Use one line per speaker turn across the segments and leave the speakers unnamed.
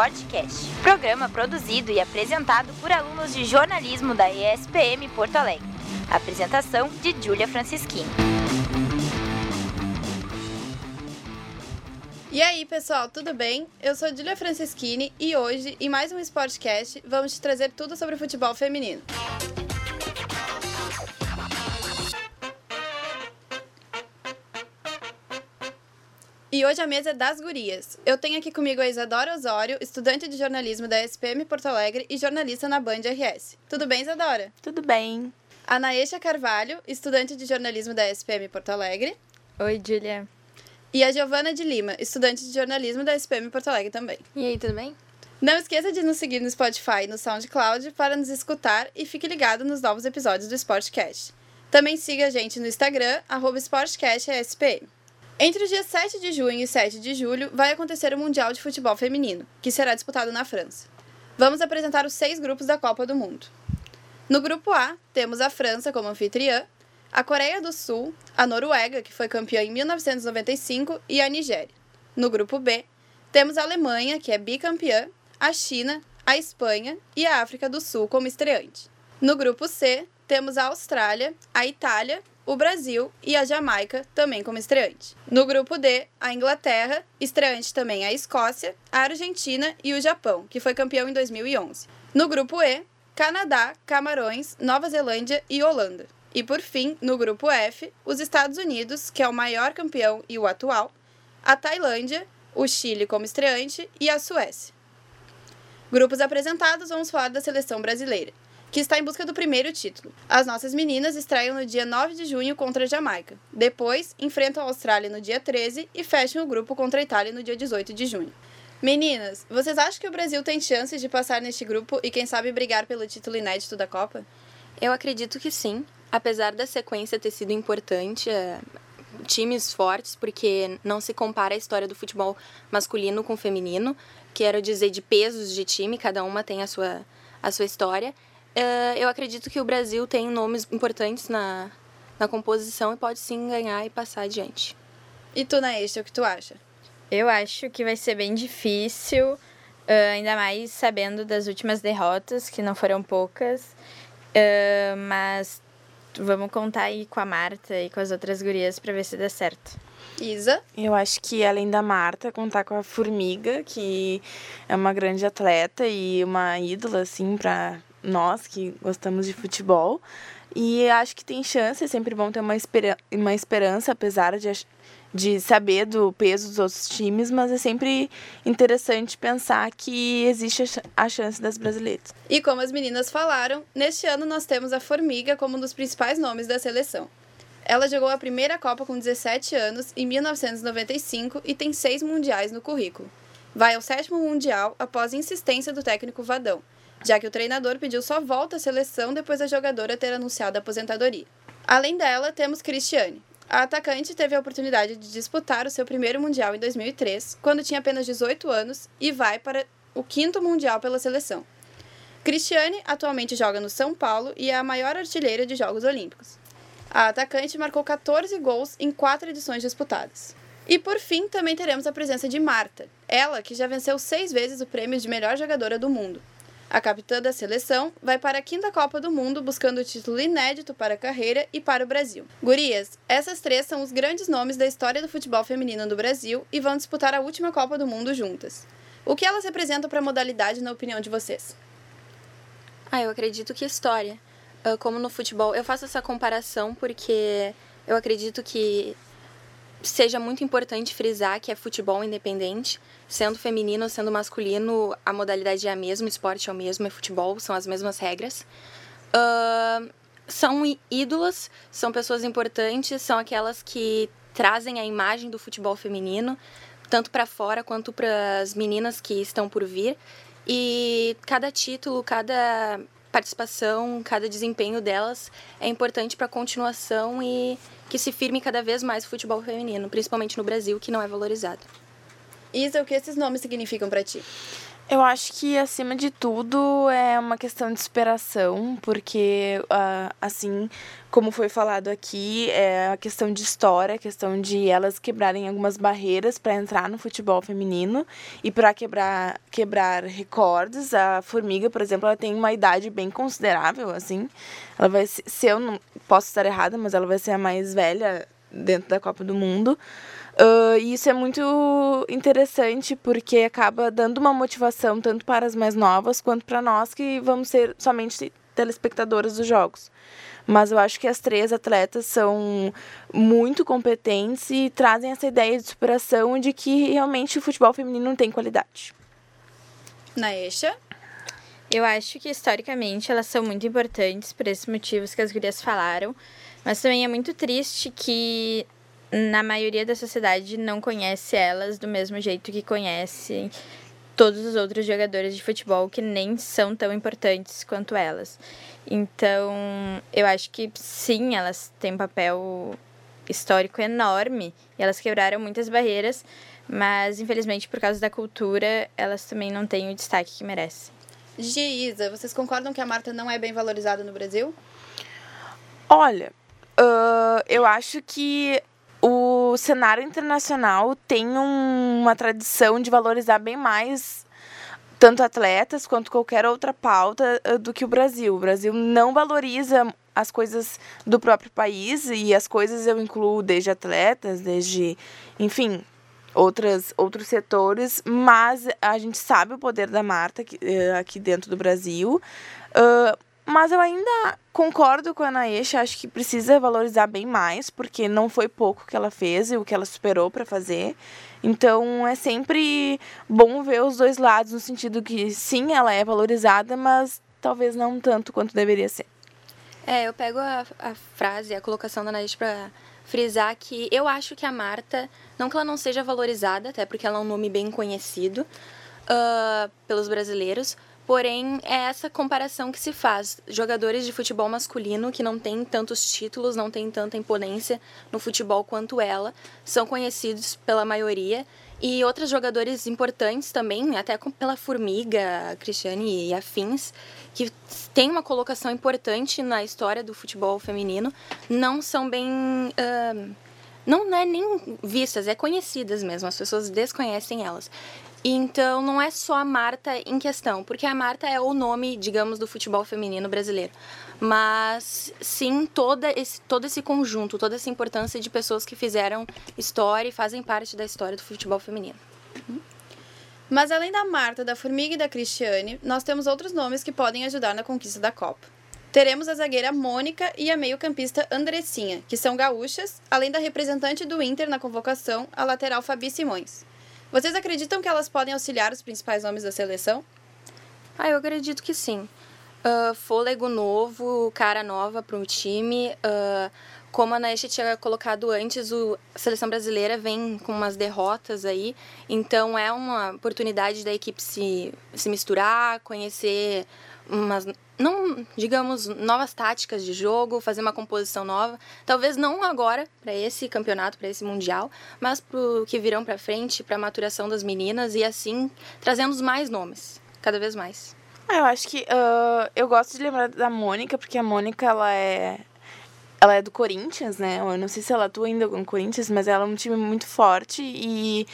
Sportcast, programa produzido e apresentado por alunos de jornalismo da ESPM Porto Alegre. Apresentação de Júlia Francischini.
E aí, pessoal, tudo bem? Eu sou Julia Franceschini e hoje, em mais um Sportcast, vamos te trazer tudo sobre o futebol feminino. E hoje a mesa é das gurias. Eu tenho aqui comigo a Isadora Osório, estudante de jornalismo da SPM Porto Alegre e jornalista na Band RS. Tudo bem, Isadora?
Tudo bem.
A Naesha Carvalho, estudante de jornalismo da SPM Porto Alegre.
Oi, Julia.
E a Giovana de Lima, estudante de jornalismo da SPM Porto Alegre também.
E aí, tudo bem?
Não esqueça de nos seguir no Spotify e no SoundCloud para nos escutar e fique ligado nos novos episódios do Sportcast. Também siga a gente no Instagram, arroba SportcastSPM. Entre os dias 7 de junho e 7 de julho vai acontecer o Mundial de Futebol Feminino, que será disputado na França. Vamos apresentar os seis grupos da Copa do Mundo. No grupo A, temos a França como anfitriã, a Coreia do Sul, a Noruega, que foi campeã em 1995, e a Nigéria. No grupo B, temos a Alemanha, que é bicampeã, a China, a Espanha e a África do Sul como estreante. No grupo C, temos a Austrália, a Itália o Brasil e a Jamaica também como estreante. No grupo D, a Inglaterra, estreante também a Escócia, a Argentina e o Japão, que foi campeão em 2011. No grupo E, Canadá, Camarões, Nova Zelândia e Holanda. E por fim, no grupo F, os Estados Unidos, que é o maior campeão e o atual, a Tailândia, o Chile como estreante e a Suécia. Grupos apresentados, vamos falar da seleção brasileira que está em busca do primeiro título. As nossas meninas estreiam no dia 9 de junho contra a Jamaica. Depois, enfrentam a Austrália no dia 13 e fecham o grupo contra a Itália no dia 18 de junho. Meninas, vocês acham que o Brasil tem chances de passar neste grupo e, quem sabe, brigar pelo título inédito da Copa?
Eu acredito que sim. Apesar da sequência ter sido importante, é, times fortes, porque não se compara a história do futebol masculino com o feminino. Quero dizer, de pesos de time, cada uma tem a sua, a sua história. Uh, eu acredito que o Brasil tem nomes importantes na, na composição e pode sim ganhar e passar adiante.
E tu, Naesha, o que tu acha?
Eu acho que vai ser bem difícil, uh, ainda mais sabendo das últimas derrotas, que não foram poucas. Uh, mas vamos contar aí com a Marta e com as outras gurias para ver se dá certo.
Isa?
Eu acho que além da Marta, contar com a Formiga, que é uma grande atleta e uma ídola, assim, para nós que gostamos de futebol. E acho que tem chance, é sempre bom ter uma, uma esperança, apesar de, de saber do peso dos outros times, mas é sempre interessante pensar que existe a chance das brasileiras.
E como as meninas falaram, neste ano nós temos a Formiga como um dos principais nomes da seleção. Ela jogou a primeira Copa com 17 anos, em 1995, e tem seis mundiais no currículo. Vai ao sétimo mundial após insistência do técnico Vadão já que o treinador pediu só volta à seleção depois da jogadora ter anunciado a aposentadoria. Além dela, temos Cristiane. A atacante teve a oportunidade de disputar o seu primeiro Mundial em 2003, quando tinha apenas 18 anos, e vai para o quinto Mundial pela seleção. Cristiane atualmente joga no São Paulo e é a maior artilheira de Jogos Olímpicos. A atacante marcou 14 gols em quatro edições disputadas. E por fim, também teremos a presença de Marta, ela que já venceu seis vezes o prêmio de melhor jogadora do mundo, a capitã da seleção vai para a quinta Copa do Mundo buscando o título inédito para a carreira e para o Brasil. Gurias, essas três são os grandes nomes da história do futebol feminino do Brasil e vão disputar a última Copa do Mundo juntas. O que elas representam para a modalidade, na opinião de vocês?
Ah, eu acredito que história. Ah, como no futebol, eu faço essa comparação porque eu acredito que seja muito importante frisar que é futebol independente, sendo feminino ou sendo masculino, a modalidade é a mesma, o esporte é o mesmo, é futebol, são as mesmas regras. Uh, são ídolas, são pessoas importantes, são aquelas que trazem a imagem do futebol feminino, tanto para fora quanto para as meninas que estão por vir. E cada título, cada participação, cada desempenho delas é importante para a continuação e que se firme cada vez mais o futebol feminino, principalmente no Brasil, que não é valorizado.
Isa, o que esses nomes significam para ti?
Eu acho que, acima de tudo, é uma questão de superação, porque, uh, assim como foi falado aqui, é a questão de história, a questão de elas quebrarem algumas barreiras para entrar no futebol feminino e para quebrar, quebrar recordes. A Formiga, por exemplo, ela tem uma idade bem considerável, assim. Ela vai ser, se eu não posso estar errada, mas ela vai ser a mais velha dentro da Copa do Mundo. Uh, e isso é muito interessante porque acaba dando uma motivação tanto para as mais novas quanto para nós que vamos ser somente telespectadoras dos jogos. Mas eu acho que as três atletas são muito competentes e trazem essa ideia de superação de que realmente o futebol feminino não tem qualidade.
Naesha?
Eu acho que historicamente elas são muito importantes por esses motivos que as gurias falaram, mas também é muito triste que na maioria da sociedade não conhece elas do mesmo jeito que conhecem todos os outros jogadores de futebol que nem são tão importantes quanto elas. Então, eu acho que sim, elas têm um papel histórico enorme e elas quebraram muitas barreiras, mas infelizmente por causa da cultura, elas também não têm o destaque que merecem.
Geisa, vocês concordam que a Marta não é bem valorizada no Brasil?
Olha, uh, eu acho que o cenário internacional tem um, uma tradição de valorizar bem mais tanto atletas quanto qualquer outra pauta uh, do que o Brasil. O Brasil não valoriza as coisas do próprio país e as coisas eu incluo desde atletas, desde, enfim, outras outros setores, mas a gente sabe o poder da Marta aqui, uh, aqui dentro do Brasil. Uh, mas eu ainda concordo com a Anaesha, acho que precisa valorizar bem mais, porque não foi pouco que ela fez e o que ela superou para fazer. Então é sempre bom ver os dois lados, no sentido que sim, ela é valorizada, mas talvez não tanto quanto deveria ser.
É, eu pego a, a frase, a colocação da Anaís para frisar que eu acho que a Marta, não que ela não seja valorizada, até porque ela é um nome bem conhecido uh, pelos brasileiros, Porém, é essa comparação que se faz. Jogadores de futebol masculino que não têm tantos títulos, não têm tanta imponência no futebol quanto ela, são conhecidos pela maioria. E outros jogadores importantes também, até pela Formiga, Cristiane e afins, que têm uma colocação importante na história do futebol feminino, não são bem. Uh, não é nem vistas, é conhecidas mesmo, as pessoas desconhecem elas. Então, não é só a Marta em questão, porque a Marta é o nome, digamos, do futebol feminino brasileiro. Mas sim toda esse, todo esse conjunto, toda essa importância de pessoas que fizeram história e fazem parte da história do futebol feminino.
Mas além da Marta, da Formiga e da Cristiane, nós temos outros nomes que podem ajudar na conquista da Copa. Teremos a zagueira Mônica e a meio-campista Andressinha, que são gaúchas, além da representante do Inter na convocação, a lateral Fabi Simões. Vocês acreditam que elas podem auxiliar os principais nomes da seleção?
Ah, eu acredito que sim. Uh, fôlego novo, cara nova para o time. Uh, como a Naesha tinha colocado antes, o, a seleção brasileira vem com umas derrotas aí, então é uma oportunidade da equipe se, se misturar, conhecer umas não, digamos, novas táticas de jogo, fazer uma composição nova. Talvez não agora, para esse campeonato, para esse mundial, mas para o que virão para frente, para a maturação das meninas e assim trazemos mais nomes, cada vez mais.
Ah, eu acho que uh, eu gosto de lembrar da Mônica, porque a Mônica ela é ela é do Corinthians, né? Eu não sei se ela atua ainda no Corinthians, mas ela é um time muito forte e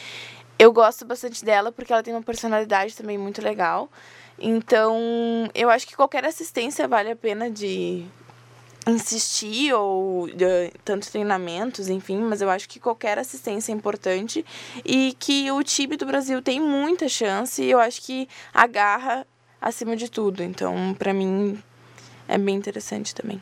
eu gosto bastante dela porque ela tem uma personalidade também muito legal. Então, eu acho que qualquer assistência vale a pena de insistir ou de, tanto treinamentos, enfim, mas eu acho que qualquer assistência é importante e que o time do Brasil tem muita chance e eu acho que agarra acima de tudo. Então, para mim é bem interessante também.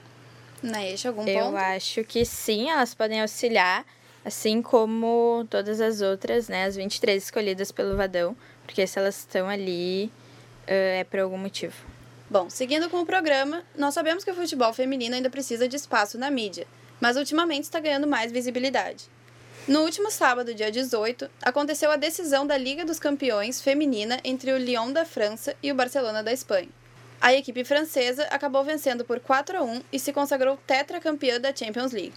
Naesh, algum
eu
ponto?
Eu acho que sim, elas podem auxiliar, assim como todas as outras, né, as 23 escolhidas pelo Vadão, porque se elas estão ali, é por algum motivo.
Bom, seguindo com o programa, nós sabemos que o futebol feminino ainda precisa de espaço na mídia, mas ultimamente está ganhando mais visibilidade. No último sábado, dia 18, aconteceu a decisão da Liga dos Campeões feminina entre o Lyon da França e o Barcelona da Espanha. A equipe francesa acabou vencendo por 4 a 1 e se consagrou tetracampeã da Champions League.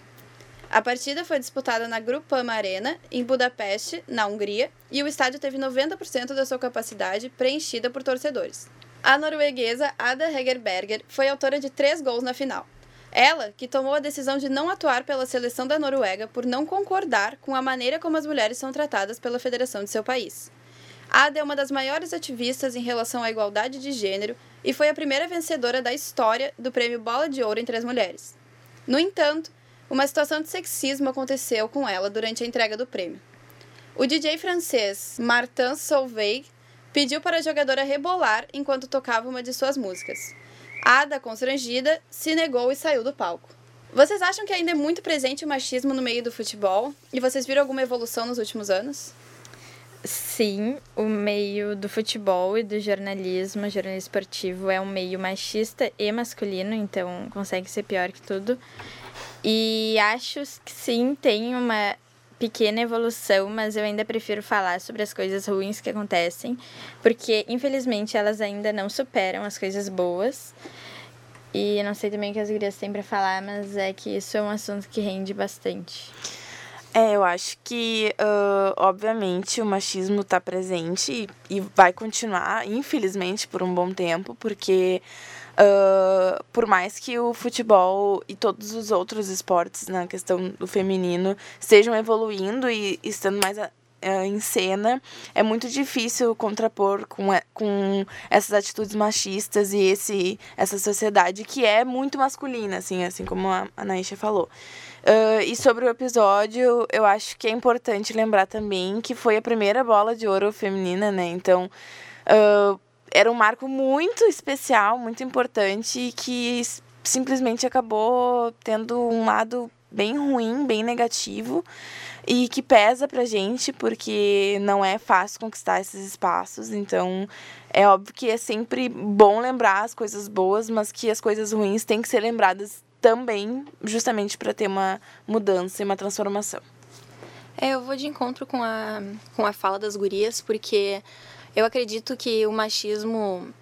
A partida foi disputada na Grupama Arena, em Budapeste, na Hungria, e o estádio teve 90% da sua capacidade preenchida por torcedores. A norueguesa Ada Hegerberger foi autora de três gols na final. Ela, que tomou a decisão de não atuar pela seleção da Noruega por não concordar com a maneira como as mulheres são tratadas pela federação de seu país. Ada é uma das maiores ativistas em relação à igualdade de gênero e foi a primeira vencedora da história do prêmio Bola de Ouro entre as mulheres. No entanto, uma situação de sexismo aconteceu com ela durante a entrega do prêmio. O DJ francês Martin Solveig pediu para a jogadora rebolar enquanto tocava uma de suas músicas. Ada, constrangida, se negou e saiu do palco. Vocês acham que ainda é muito presente o machismo no meio do futebol? E vocês viram alguma evolução nos últimos anos?
Sim, o meio do futebol e do jornalismo, jornalismo esportivo, é um meio machista e masculino, então consegue ser pior que tudo. E acho que sim, tem uma pequena evolução, mas eu ainda prefiro falar sobre as coisas ruins que acontecem, porque infelizmente elas ainda não superam as coisas boas. E não sei também o que as gurias têm para falar, mas é que isso é um assunto que rende bastante.
É, eu acho que, uh, obviamente, o machismo está presente e, e vai continuar, infelizmente, por um bom tempo, porque Uh, por mais que o futebol e todos os outros esportes na questão do feminino estejam evoluindo e estando mais uh, em cena, é muito difícil contrapor com, com essas atitudes machistas e esse, essa sociedade que é muito masculina, assim, assim como a, a Naisha falou. Uh, e sobre o episódio, eu acho que é importante lembrar também que foi a primeira bola de ouro feminina, né? Então, uh, era um marco muito especial, muito importante e que simplesmente acabou tendo um lado bem ruim, bem negativo e que pesa pra gente porque não é fácil conquistar esses espaços. Então, é óbvio que é sempre bom lembrar as coisas boas, mas que as coisas ruins têm que ser lembradas também, justamente para ter uma mudança e uma transformação.
É, eu vou de encontro com a, com a fala das gurias, porque eu acredito que o machismo,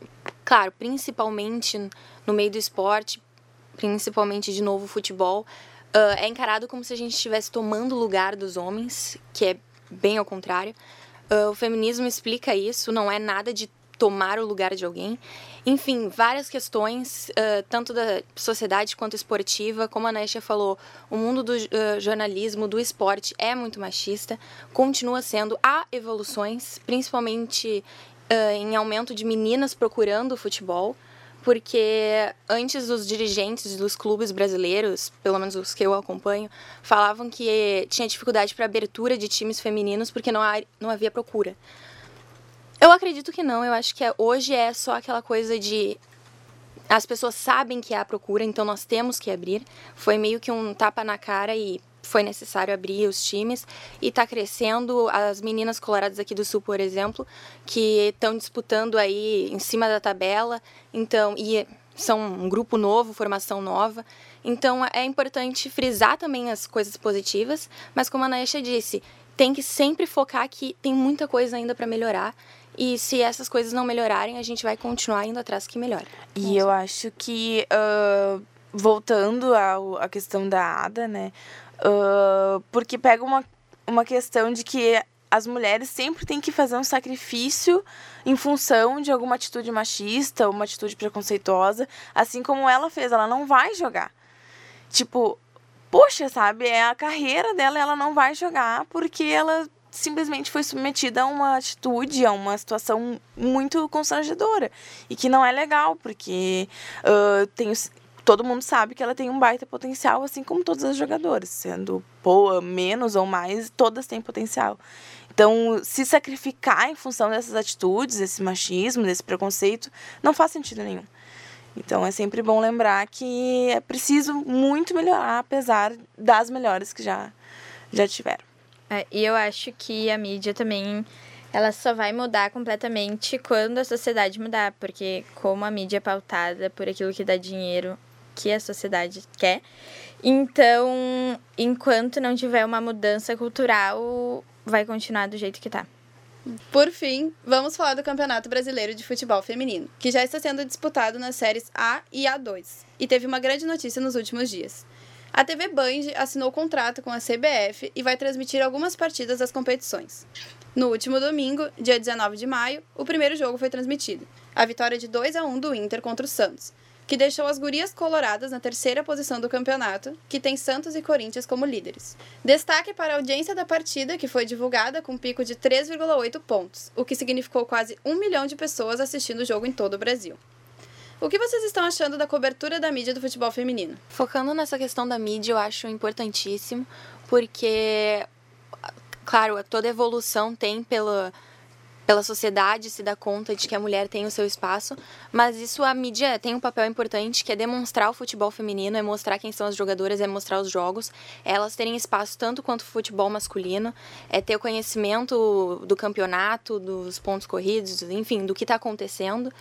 claro, principalmente no meio do esporte, principalmente de novo futebol, uh, é encarado como se a gente estivesse tomando o lugar dos homens, que é bem ao contrário. Uh, o feminismo explica isso, não é nada de tomar o lugar de alguém. Enfim, várias questões, uh, tanto da sociedade quanto esportiva. Como a Nesha falou, o mundo do uh, jornalismo, do esporte é muito machista, continua sendo. Há evoluções, principalmente uh, em aumento de meninas procurando o futebol porque antes os dirigentes dos clubes brasileiros, pelo menos os que eu acompanho, falavam que tinha dificuldade para abertura de times femininos porque não, há, não havia procura. Eu acredito que não. Eu acho que é, hoje é só aquela coisa de as pessoas sabem que há procura, então nós temos que abrir. Foi meio que um tapa na cara e foi necessário abrir os times e está crescendo. As meninas coloradas aqui do Sul, por exemplo, que estão disputando aí em cima da tabela, então e são um grupo novo, formação nova. Então é importante frisar também as coisas positivas, mas como a Naesha disse, tem que sempre focar que tem muita coisa ainda para melhorar e se essas coisas não melhorarem, a gente vai continuar indo atrás que melhore.
E eu acho que, uh, voltando à questão da ADA, né? Uh, porque pega uma, uma questão de que as mulheres sempre têm que fazer um sacrifício em função de alguma atitude machista, uma atitude preconceituosa, assim como ela fez, ela não vai jogar. Tipo, poxa, sabe, é a carreira dela, ela não vai jogar porque ela simplesmente foi submetida a uma atitude, a uma situação muito constrangedora. E que não é legal, porque uh, tem, todo mundo sabe que ela tem um baita potencial, assim como todas as jogadoras, sendo boa, menos ou mais, todas têm potencial. Então, se sacrificar em função dessas atitudes, desse machismo, desse preconceito, não faz sentido nenhum. Então, é sempre bom lembrar que é preciso muito melhorar, apesar das melhores que já, já tiveram.
É, e eu acho que a mídia também ela só vai mudar completamente quando a sociedade mudar, porque como a mídia é pautada por aquilo que dá dinheiro que a sociedade quer, então enquanto não tiver uma mudança cultural, vai continuar do jeito que tá.
Por fim, vamos falar do Campeonato Brasileiro de Futebol Feminino, que já está sendo disputado nas séries A e A2, e teve uma grande notícia nos últimos dias. A TV Band assinou contrato com a CBF e vai transmitir algumas partidas das competições. No último domingo, dia 19 de maio, o primeiro jogo foi transmitido. A vitória de 2 a 1 do Inter contra o Santos, que deixou as gurias coloradas na terceira posição do campeonato, que tem Santos e Corinthians como líderes. Destaque para a audiência da partida, que foi divulgada com um pico de 3,8 pontos, o que significou quase um milhão de pessoas assistindo o jogo em todo o Brasil. O que vocês estão achando da cobertura da mídia do futebol feminino?
Focando nessa questão da mídia, eu acho importantíssimo, porque claro, toda evolução tem pela, pela sociedade se dar conta de que a mulher tem o seu espaço, mas isso a mídia tem um papel importante que é demonstrar o futebol feminino, é mostrar quem são as jogadoras, é mostrar os jogos, é elas terem espaço tanto quanto o futebol masculino, é ter o conhecimento do campeonato, dos pontos corridos, enfim, do que está acontecendo.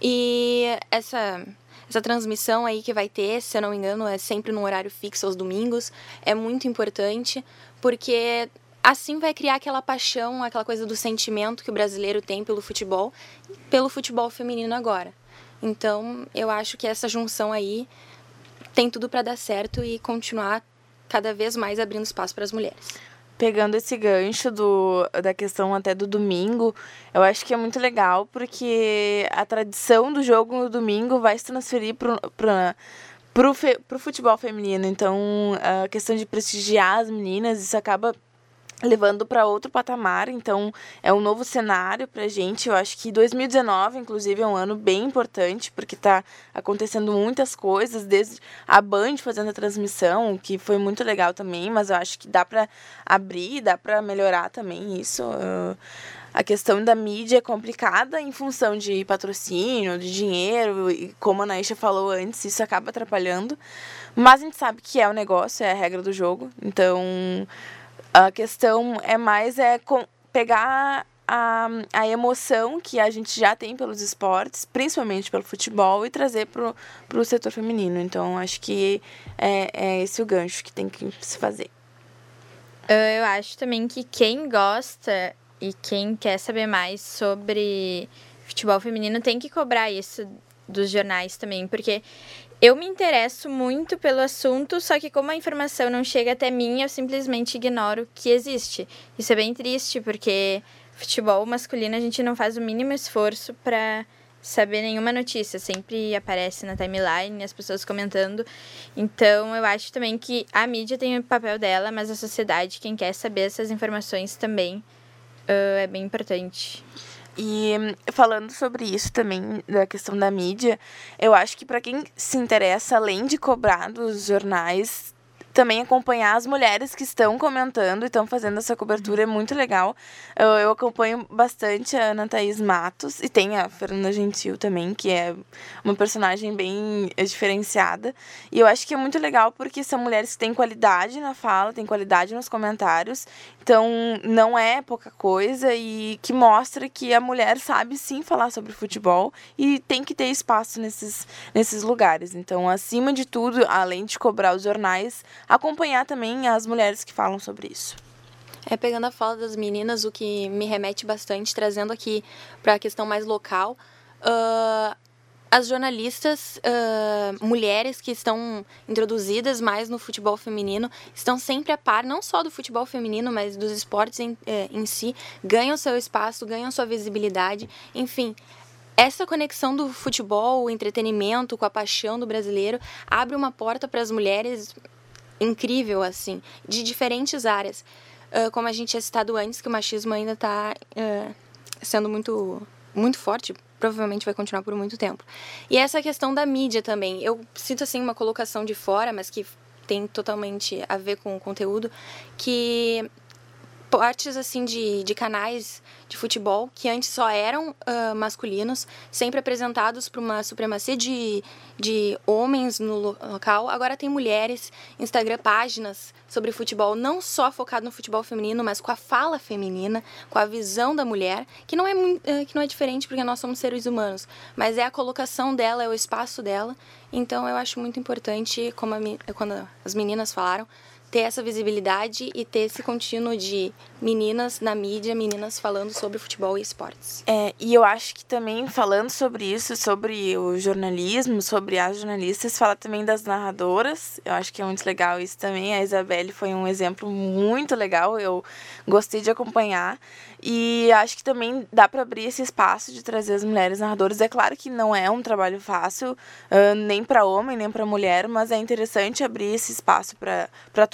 E essa essa transmissão aí que vai ter, se eu não me engano, é sempre no horário fixo aos domingos, é muito importante, porque assim vai criar aquela paixão, aquela coisa do sentimento que o brasileiro tem pelo futebol, pelo futebol feminino agora. Então, eu acho que essa junção aí tem tudo para dar certo e continuar cada vez mais abrindo espaço para as mulheres.
Pegando esse gancho do, da questão até do domingo, eu acho que é muito legal porque a tradição do jogo no domingo vai se transferir para pro, pro futebol feminino. Então, a questão de prestigiar as meninas, isso acaba levando para outro patamar. Então, é um novo cenário para a gente. Eu acho que 2019, inclusive, é um ano bem importante, porque está acontecendo muitas coisas, desde a Band fazendo a transmissão, que foi muito legal também, mas eu acho que dá para abrir, dá para melhorar também isso. Uh, a questão da mídia é complicada em função de patrocínio, de dinheiro, e como a Naisha falou antes, isso acaba atrapalhando. Mas a gente sabe que é o negócio, é a regra do jogo. Então, a questão é mais é com, pegar a, a emoção que a gente já tem pelos esportes, principalmente pelo futebol, e trazer para o setor feminino. Então, acho que é, é esse o gancho que tem que se fazer.
Eu acho também que quem gosta e quem quer saber mais sobre futebol feminino tem que cobrar isso dos jornais também, porque eu me interesso muito pelo assunto, só que como a informação não chega até mim, eu simplesmente ignoro que existe. Isso é bem triste, porque futebol masculino a gente não faz o mínimo esforço para saber nenhuma notícia, sempre aparece na timeline, as pessoas comentando. Então, eu acho também que a mídia tem o papel dela, mas a sociedade, quem quer saber essas informações também, uh, é bem importante.
E falando sobre isso também, da questão da mídia, eu acho que para quem se interessa, além de cobrar dos jornais, também acompanhar as mulheres que estão comentando e estão fazendo essa cobertura é muito legal. Eu, eu, acompanho bastante a Ana Thaís Matos e tem a Fernanda Gentil também, que é uma personagem bem diferenciada. E eu acho que é muito legal porque são mulheres que têm qualidade na fala, têm qualidade nos comentários. Então, não é pouca coisa e que mostra que a mulher sabe sim falar sobre futebol e tem que ter espaço nesses, nesses lugares. Então, acima de tudo, além de cobrar os jornais, acompanhar também as mulheres que falam sobre isso.
É, pegando a fala das meninas, o que me remete bastante, trazendo aqui para a questão mais local, uh, as jornalistas uh, mulheres que estão introduzidas mais no futebol feminino estão sempre a par, não só do futebol feminino, mas dos esportes em, eh, em si, ganham seu espaço, ganham sua visibilidade, enfim. Essa conexão do futebol, o entretenimento com a paixão do brasileiro abre uma porta para as mulheres incrível, assim, de diferentes áreas. Uh, como a gente tinha citado antes, que o machismo ainda está uh, sendo muito, muito forte, provavelmente vai continuar por muito tempo. E essa questão da mídia também. Eu sinto, assim, uma colocação de fora, mas que tem totalmente a ver com o conteúdo, que partes assim de, de canais de futebol que antes só eram uh, masculinos, sempre apresentados por uma supremacia de, de homens no local. Agora tem mulheres, Instagram, páginas sobre futebol, não só focado no futebol feminino, mas com a fala feminina, com a visão da mulher, que não é, uh, que não é diferente porque nós somos seres humanos, mas é a colocação dela, é o espaço dela. Então eu acho muito importante, como a, quando as meninas falaram, ter essa visibilidade e ter esse contínuo de meninas na mídia, meninas falando sobre futebol e esportes.
É, e eu acho que também falando sobre isso, sobre o jornalismo, sobre as jornalistas, fala também das narradoras. Eu acho que é muito legal isso também. A Isabelle foi um exemplo muito legal, eu gostei de acompanhar. E acho que também dá para abrir esse espaço de trazer as mulheres narradoras. É claro que não é um trabalho fácil, uh, nem para homem, nem para mulher, mas é interessante abrir esse espaço para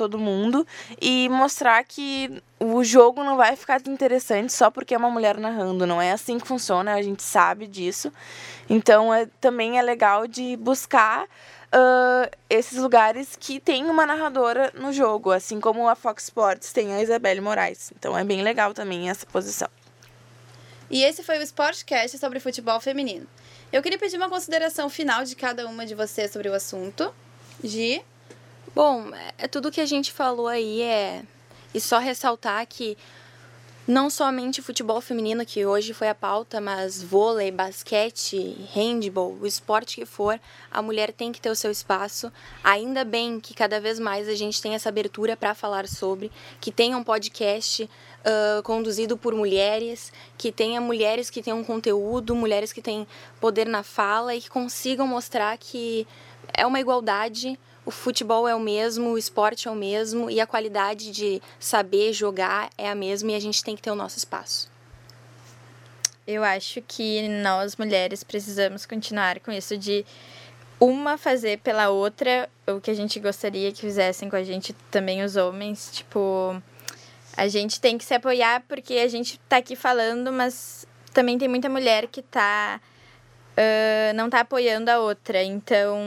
todo mundo e mostrar que o jogo não vai ficar interessante só porque é uma mulher narrando. Não é assim que funciona, a gente sabe disso. Então é, também é legal de buscar uh, esses lugares que tem uma narradora no jogo, assim como a Fox Sports tem a Isabelle Moraes. Então é bem legal também essa posição.
E esse foi o Sportcast sobre futebol feminino. Eu queria pedir uma consideração final de cada uma de vocês sobre o assunto. Gi?
Bom, é tudo que a gente falou aí é e só ressaltar que não somente futebol feminino, que hoje foi a pauta, mas vôlei, basquete, handball, o esporte que for, a mulher tem que ter o seu espaço. Ainda bem que cada vez mais a gente tem essa abertura para falar sobre, que tenha um podcast uh, conduzido por mulheres, que tenha mulheres que tenham conteúdo, mulheres que têm poder na fala e que consigam mostrar que é uma igualdade o futebol é o mesmo, o esporte é o mesmo e a qualidade de saber jogar é a mesma e a gente tem que ter o nosso espaço.
Eu acho que nós mulheres precisamos continuar com isso de uma fazer pela outra o que a gente gostaria que fizessem com a gente também os homens, tipo, a gente tem que se apoiar porque a gente tá aqui falando, mas também tem muita mulher que tá uh, não está apoiando a outra. Então,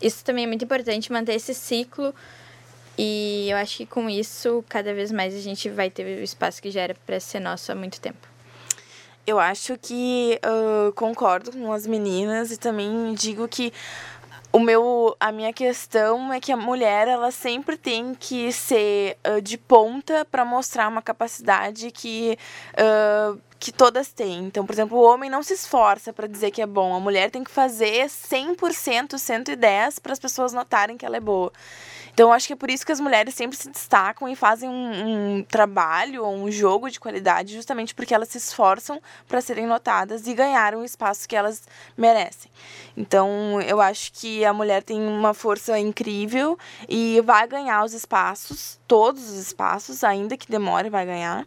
isso também é muito importante, manter esse ciclo. E eu acho que com isso, cada vez mais a gente vai ter o espaço que já era para ser nosso há muito tempo.
Eu acho que uh, concordo com as meninas e também digo que o meu a minha questão é que a mulher ela sempre tem que ser uh, de ponta para mostrar uma capacidade que uh, que todas têm. Então, por exemplo, o homem não se esforça para dizer que é bom, a mulher tem que fazer 100%, 110 para as pessoas notarem que ela é boa. Então, acho que é por isso que as mulheres sempre se destacam e fazem um, um trabalho ou um jogo de qualidade, justamente porque elas se esforçam para serem notadas e ganharem o espaço que elas merecem. Então, eu acho que a mulher tem uma força incrível e vai ganhar os espaços, todos os espaços, ainda que demore, vai ganhar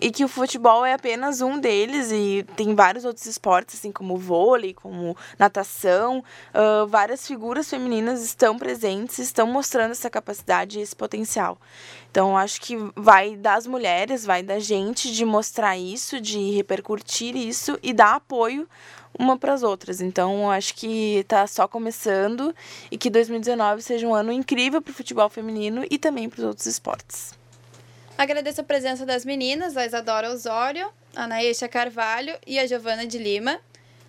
e que o futebol é apenas um deles e tem vários outros esportes, assim como vôlei, como natação, uh, várias figuras femininas estão presentes, estão mostrando essa capacidade e esse potencial. Então, acho que vai das mulheres, vai da gente de mostrar isso, de repercutir isso e dar apoio uma para as outras. Então, acho que está só começando e que 2019 seja um ano incrível para o futebol feminino e também para os outros esportes.
Agradeço a presença das meninas, a Isadora Osório, a Naesha Carvalho e a Giovana de Lima.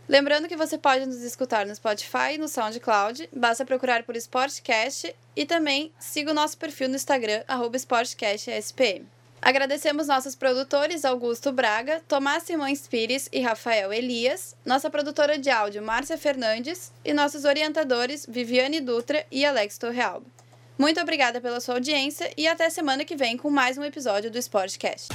Lembrando que você pode nos escutar no Spotify e no SoundCloud, basta procurar por Sportcast e também siga o nosso perfil no Instagram, SportcastSPM. Agradecemos nossos produtores Augusto Braga, Tomás Simões Pires e Rafael Elias, nossa produtora de áudio Márcia Fernandes e nossos orientadores Viviane Dutra e Alex Torrealba. Muito obrigada pela sua audiência e até semana que vem com mais um episódio do Sportcast.